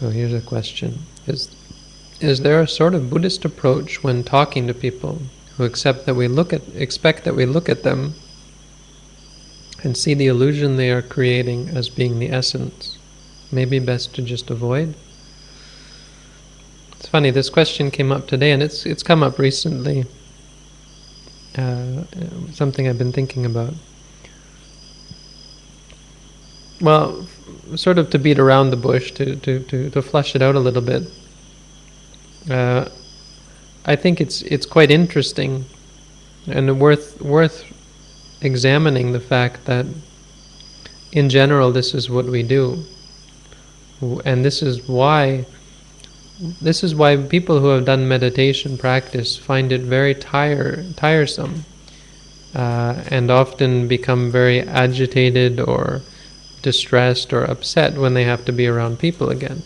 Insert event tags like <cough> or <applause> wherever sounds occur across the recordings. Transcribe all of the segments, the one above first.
So here's a question: Is is there a sort of Buddhist approach when talking to people who accept that we look at expect that we look at them and see the illusion they are creating as being the essence? Maybe best to just avoid. It's funny. This question came up today, and it's it's come up recently. Uh, something I've been thinking about. Well, sort of to beat around the bush, to, to, to, to flush it out a little bit. Uh, I think it's it's quite interesting and worth worth examining the fact that in general this is what we do, and this is why this is why people who have done meditation practice find it very tire tiresome uh, and often become very agitated or distressed or upset when they have to be around people again.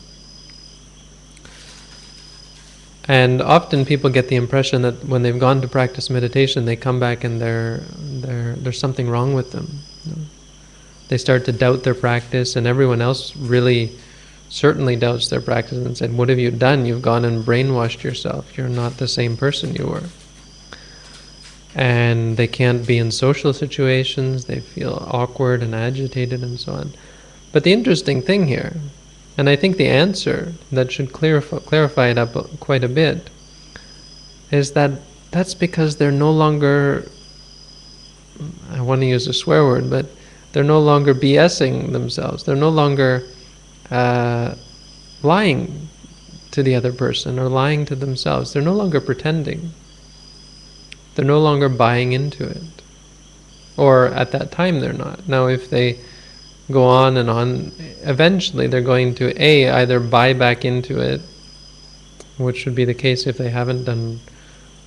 And often people get the impression that when they've gone to practice meditation, they come back and they're, they're, there's something wrong with them. They start to doubt their practice, and everyone else really certainly doubts their practice and said, What have you done? You've gone and brainwashed yourself. You're not the same person you were and they can't be in social situations, they feel awkward and agitated and so on. But the interesting thing here, and I think the answer that should clarify, clarify it up quite a bit, is that that's because they're no longer, I want to use a swear word, but they're no longer BSing themselves. They're no longer uh, lying to the other person or lying to themselves. They're no longer pretending. They're no longer buying into it. Or at that time, they're not. Now, if they go on and on, eventually they're going to A, either buy back into it, which would be the case if they haven't done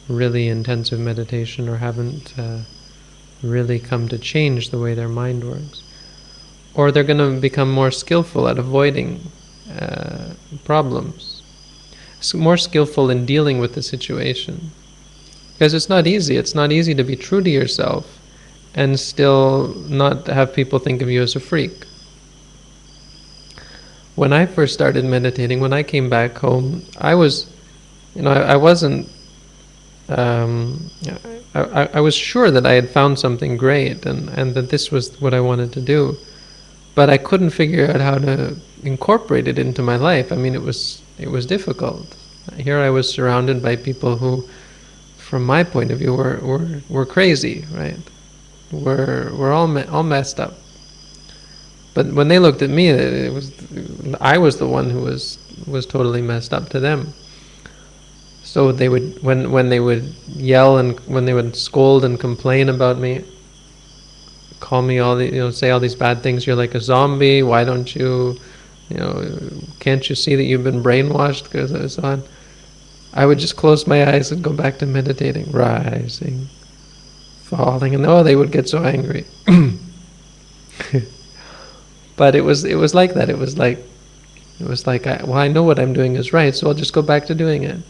really intensive meditation or haven't uh, really come to change the way their mind works. Or they're going to become more skillful at avoiding uh, problems, more skillful in dealing with the situation. Because it's not easy. It's not easy to be true to yourself and still not have people think of you as a freak. When I first started meditating, when I came back home, I was, you know, I, I wasn't, um, I, I was sure that I had found something great and, and that this was what I wanted to do. But I couldn't figure out how to incorporate it into my life. I mean, it was it was difficult. Here I was surrounded by people who from my point of view, we're, we're, we're crazy, right? We're, we're all, me- all messed up. But when they looked at me, it was I was the one who was was totally messed up to them. So they would when when they would yell and when they would scold and complain about me, call me all the you know say all these bad things. You're like a zombie. Why don't you, you know, can't you see that you've been brainwashed? Because so on. I would just close my eyes and go back to meditating, rising, falling, and oh, they would get so angry. <clears throat> but it was it was like that. It was like it was like I, well, I know what I'm doing is right, so I'll just go back to doing it.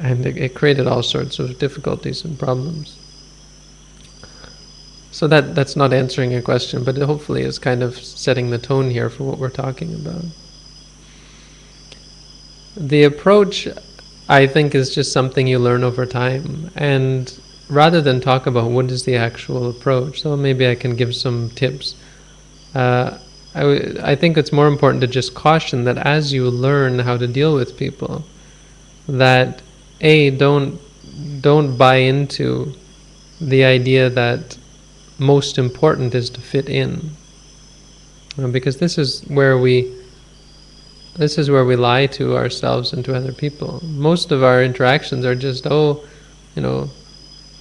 And it, it created all sorts of difficulties and problems. So that that's not answering your question, but it hopefully is kind of setting the tone here for what we're talking about. The approach, I think, is just something you learn over time. And rather than talk about what is the actual approach, so maybe I can give some tips. Uh, I, w- I think it's more important to just caution that as you learn how to deal with people, that a don't don't buy into the idea that most important is to fit in, uh, because this is where we this is where we lie to ourselves and to other people. Most of our interactions are just, oh, you know,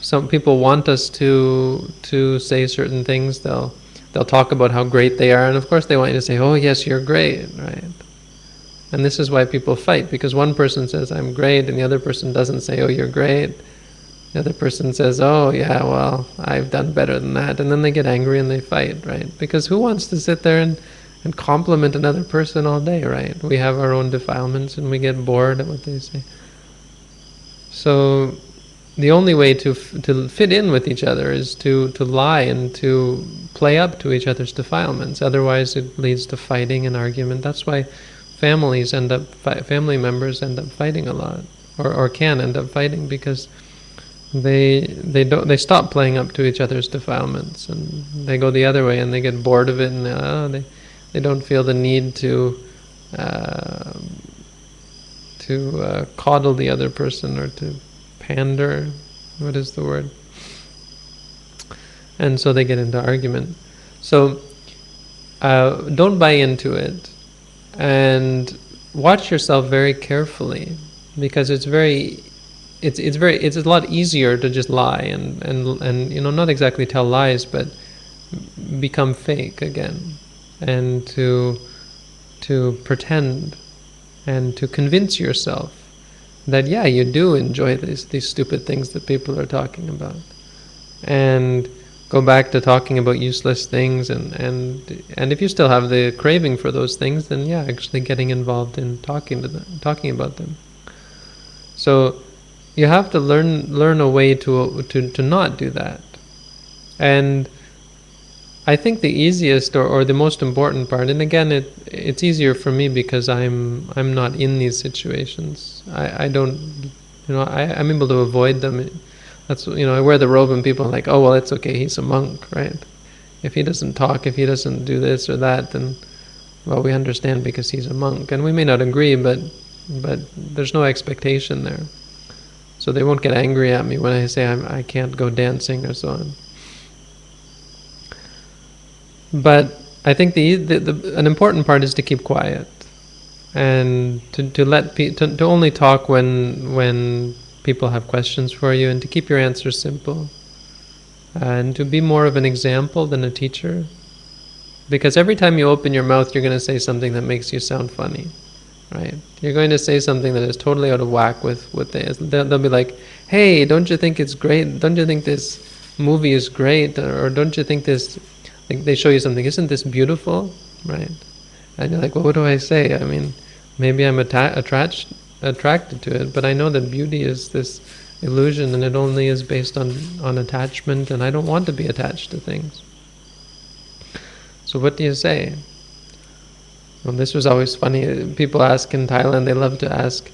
some people want us to to say certain things. They'll they'll talk about how great they are, and of course they want you to say, oh yes, you're great, right? And this is why people fight because one person says I'm great, and the other person doesn't say, oh you're great. The other person says, oh yeah, well I've done better than that, and then they get angry and they fight, right? Because who wants to sit there and and compliment another person all day, right? We have our own defilements and we get bored at what they say. So the only way to f- to fit in with each other is to to lie and to play up to each other's defilements. Otherwise, it leads to fighting and argument. That's why families end up fi- family members end up fighting a lot, or or can end up fighting because they they don't they stop playing up to each other's defilements and they go the other way and they get bored of it and uh, they they don't feel the need to uh, to uh, coddle the other person or to pander. What is the word? And so they get into argument. So uh, don't buy into it and watch yourself very carefully because it's very it's it's very it's a lot easier to just lie and and and you know not exactly tell lies but become fake again and to to pretend and to convince yourself that yeah you do enjoy these these stupid things that people are talking about. And go back to talking about useless things and and and if you still have the craving for those things then yeah actually getting involved in talking to them talking about them. So you have to learn learn a way to to to not do that. And I think the easiest or, or the most important part, and again, it it's easier for me because I'm I'm not in these situations. I, I don't, you know, I, I'm able to avoid them. That's you know, I wear the robe and people are like, oh well, it's okay. He's a monk, right? If he doesn't talk, if he doesn't do this or that, then well, we understand because he's a monk, and we may not agree, but but there's no expectation there. So they won't get angry at me when I say I'm, I can't go dancing or so on. But I think the, the, the, an important part is to keep quiet and to, to let pe- to, to only talk when when people have questions for you and to keep your answers simple. And to be more of an example than a teacher. Because every time you open your mouth you're going to say something that makes you sound funny right? You're going to say something that is totally out of whack with what they they'll, they'll be like hey don't you think it's great? Don't you think this movie is great? Or don't you think this they show you something, isn't this beautiful? Right? And you're like, well, what do I say? I mean, maybe I'm atta- attract- attracted to it, but I know that beauty is this illusion and it only is based on, on attachment, and I don't want to be attached to things. So, what do you say? Well, this was always funny. People ask in Thailand, they love to ask,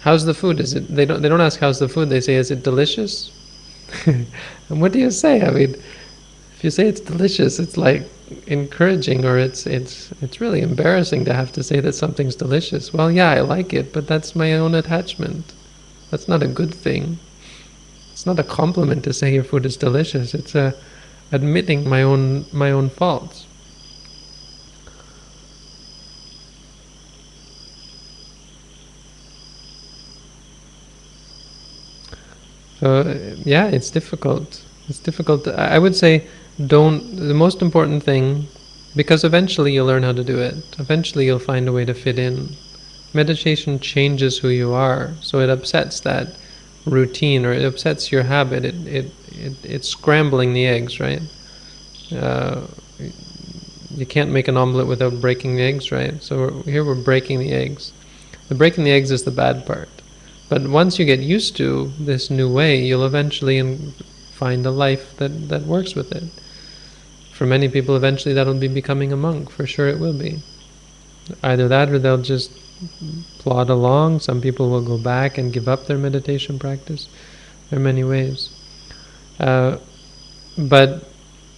How's the food? Is it they don't they don't ask how's the food, they say, Is it delicious? <laughs> and what do you say? I mean if you say it's delicious, it's like encouraging or it's it's it's really embarrassing to have to say that something's delicious. Well, yeah, I like it, but that's my own attachment. That's not a good thing. It's not a compliment to say your food is delicious. It's a admitting my own my own faults. So yeah, it's difficult. It's difficult. I would say don't the most important thing because eventually you'll learn how to do it. Eventually you'll find a way to fit in. Meditation changes who you are so it upsets that routine or it upsets your habit. It, it, it it's scrambling the eggs right? Uh, you can't make an omelet without breaking the eggs right? So we're, here we're breaking the eggs. The breaking the eggs is the bad part. But once you get used to this new way you'll eventually find a life that, that works with it for many people, eventually that'll be becoming a monk. For sure, it will be. Either that, or they'll just plod along. Some people will go back and give up their meditation practice. There are many ways, uh, but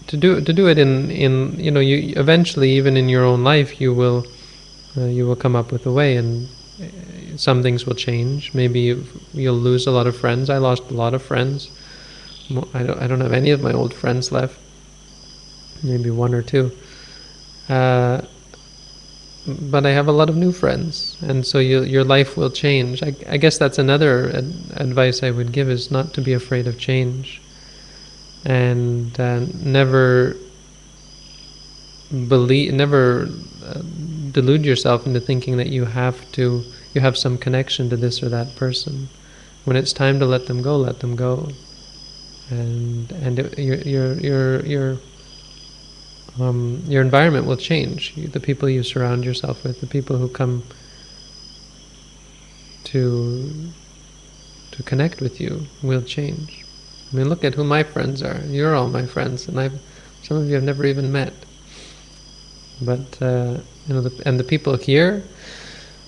to do to do it in in you know you eventually even in your own life you will uh, you will come up with a way and uh, some things will change. Maybe you'll lose a lot of friends. I lost a lot of friends. I don't I don't have any of my old friends left maybe one or two. Uh, but I have a lot of new friends, and so you, your life will change. I, I guess that's another ad- advice I would give is not to be afraid of change, and uh, never believe, never uh, delude yourself into thinking that you have to, you have some connection to this or that person. When it's time to let them go, let them go, and and it, you're you're you're you're um, your environment will change. The people you surround yourself with, the people who come to to connect with you will change. I mean, look at who my friends are. You're all my friends, and I've some of you I've never even met. But uh, you know, the, and the people here,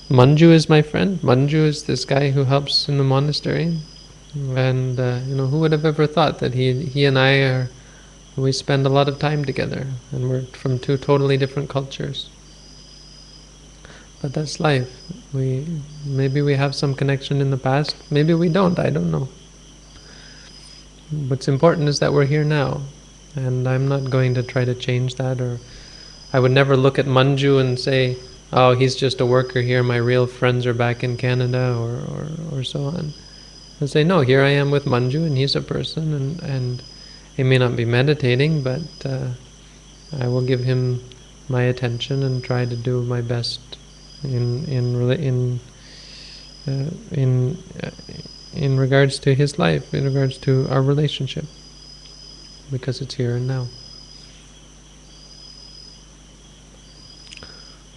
Manju is my friend. Manju is this guy who helps in the monastery, and uh, you know who would have ever thought that he he and I are we spend a lot of time together, and we're from two totally different cultures. But that's life. We maybe we have some connection in the past. Maybe we don't. I don't know. What's important is that we're here now, and I'm not going to try to change that. Or I would never look at Manju and say, "Oh, he's just a worker here. My real friends are back in Canada," or or, or so on. I say, "No, here I am with Manju, and he's a person, and and he may not be meditating, but uh, I will give him my attention and try to do my best." in in in uh, in uh, in regards to his life, in regards to our relationship, because it's here and now.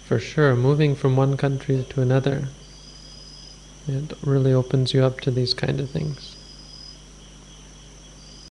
For sure, moving from one country to another, it really opens you up to these kind of things.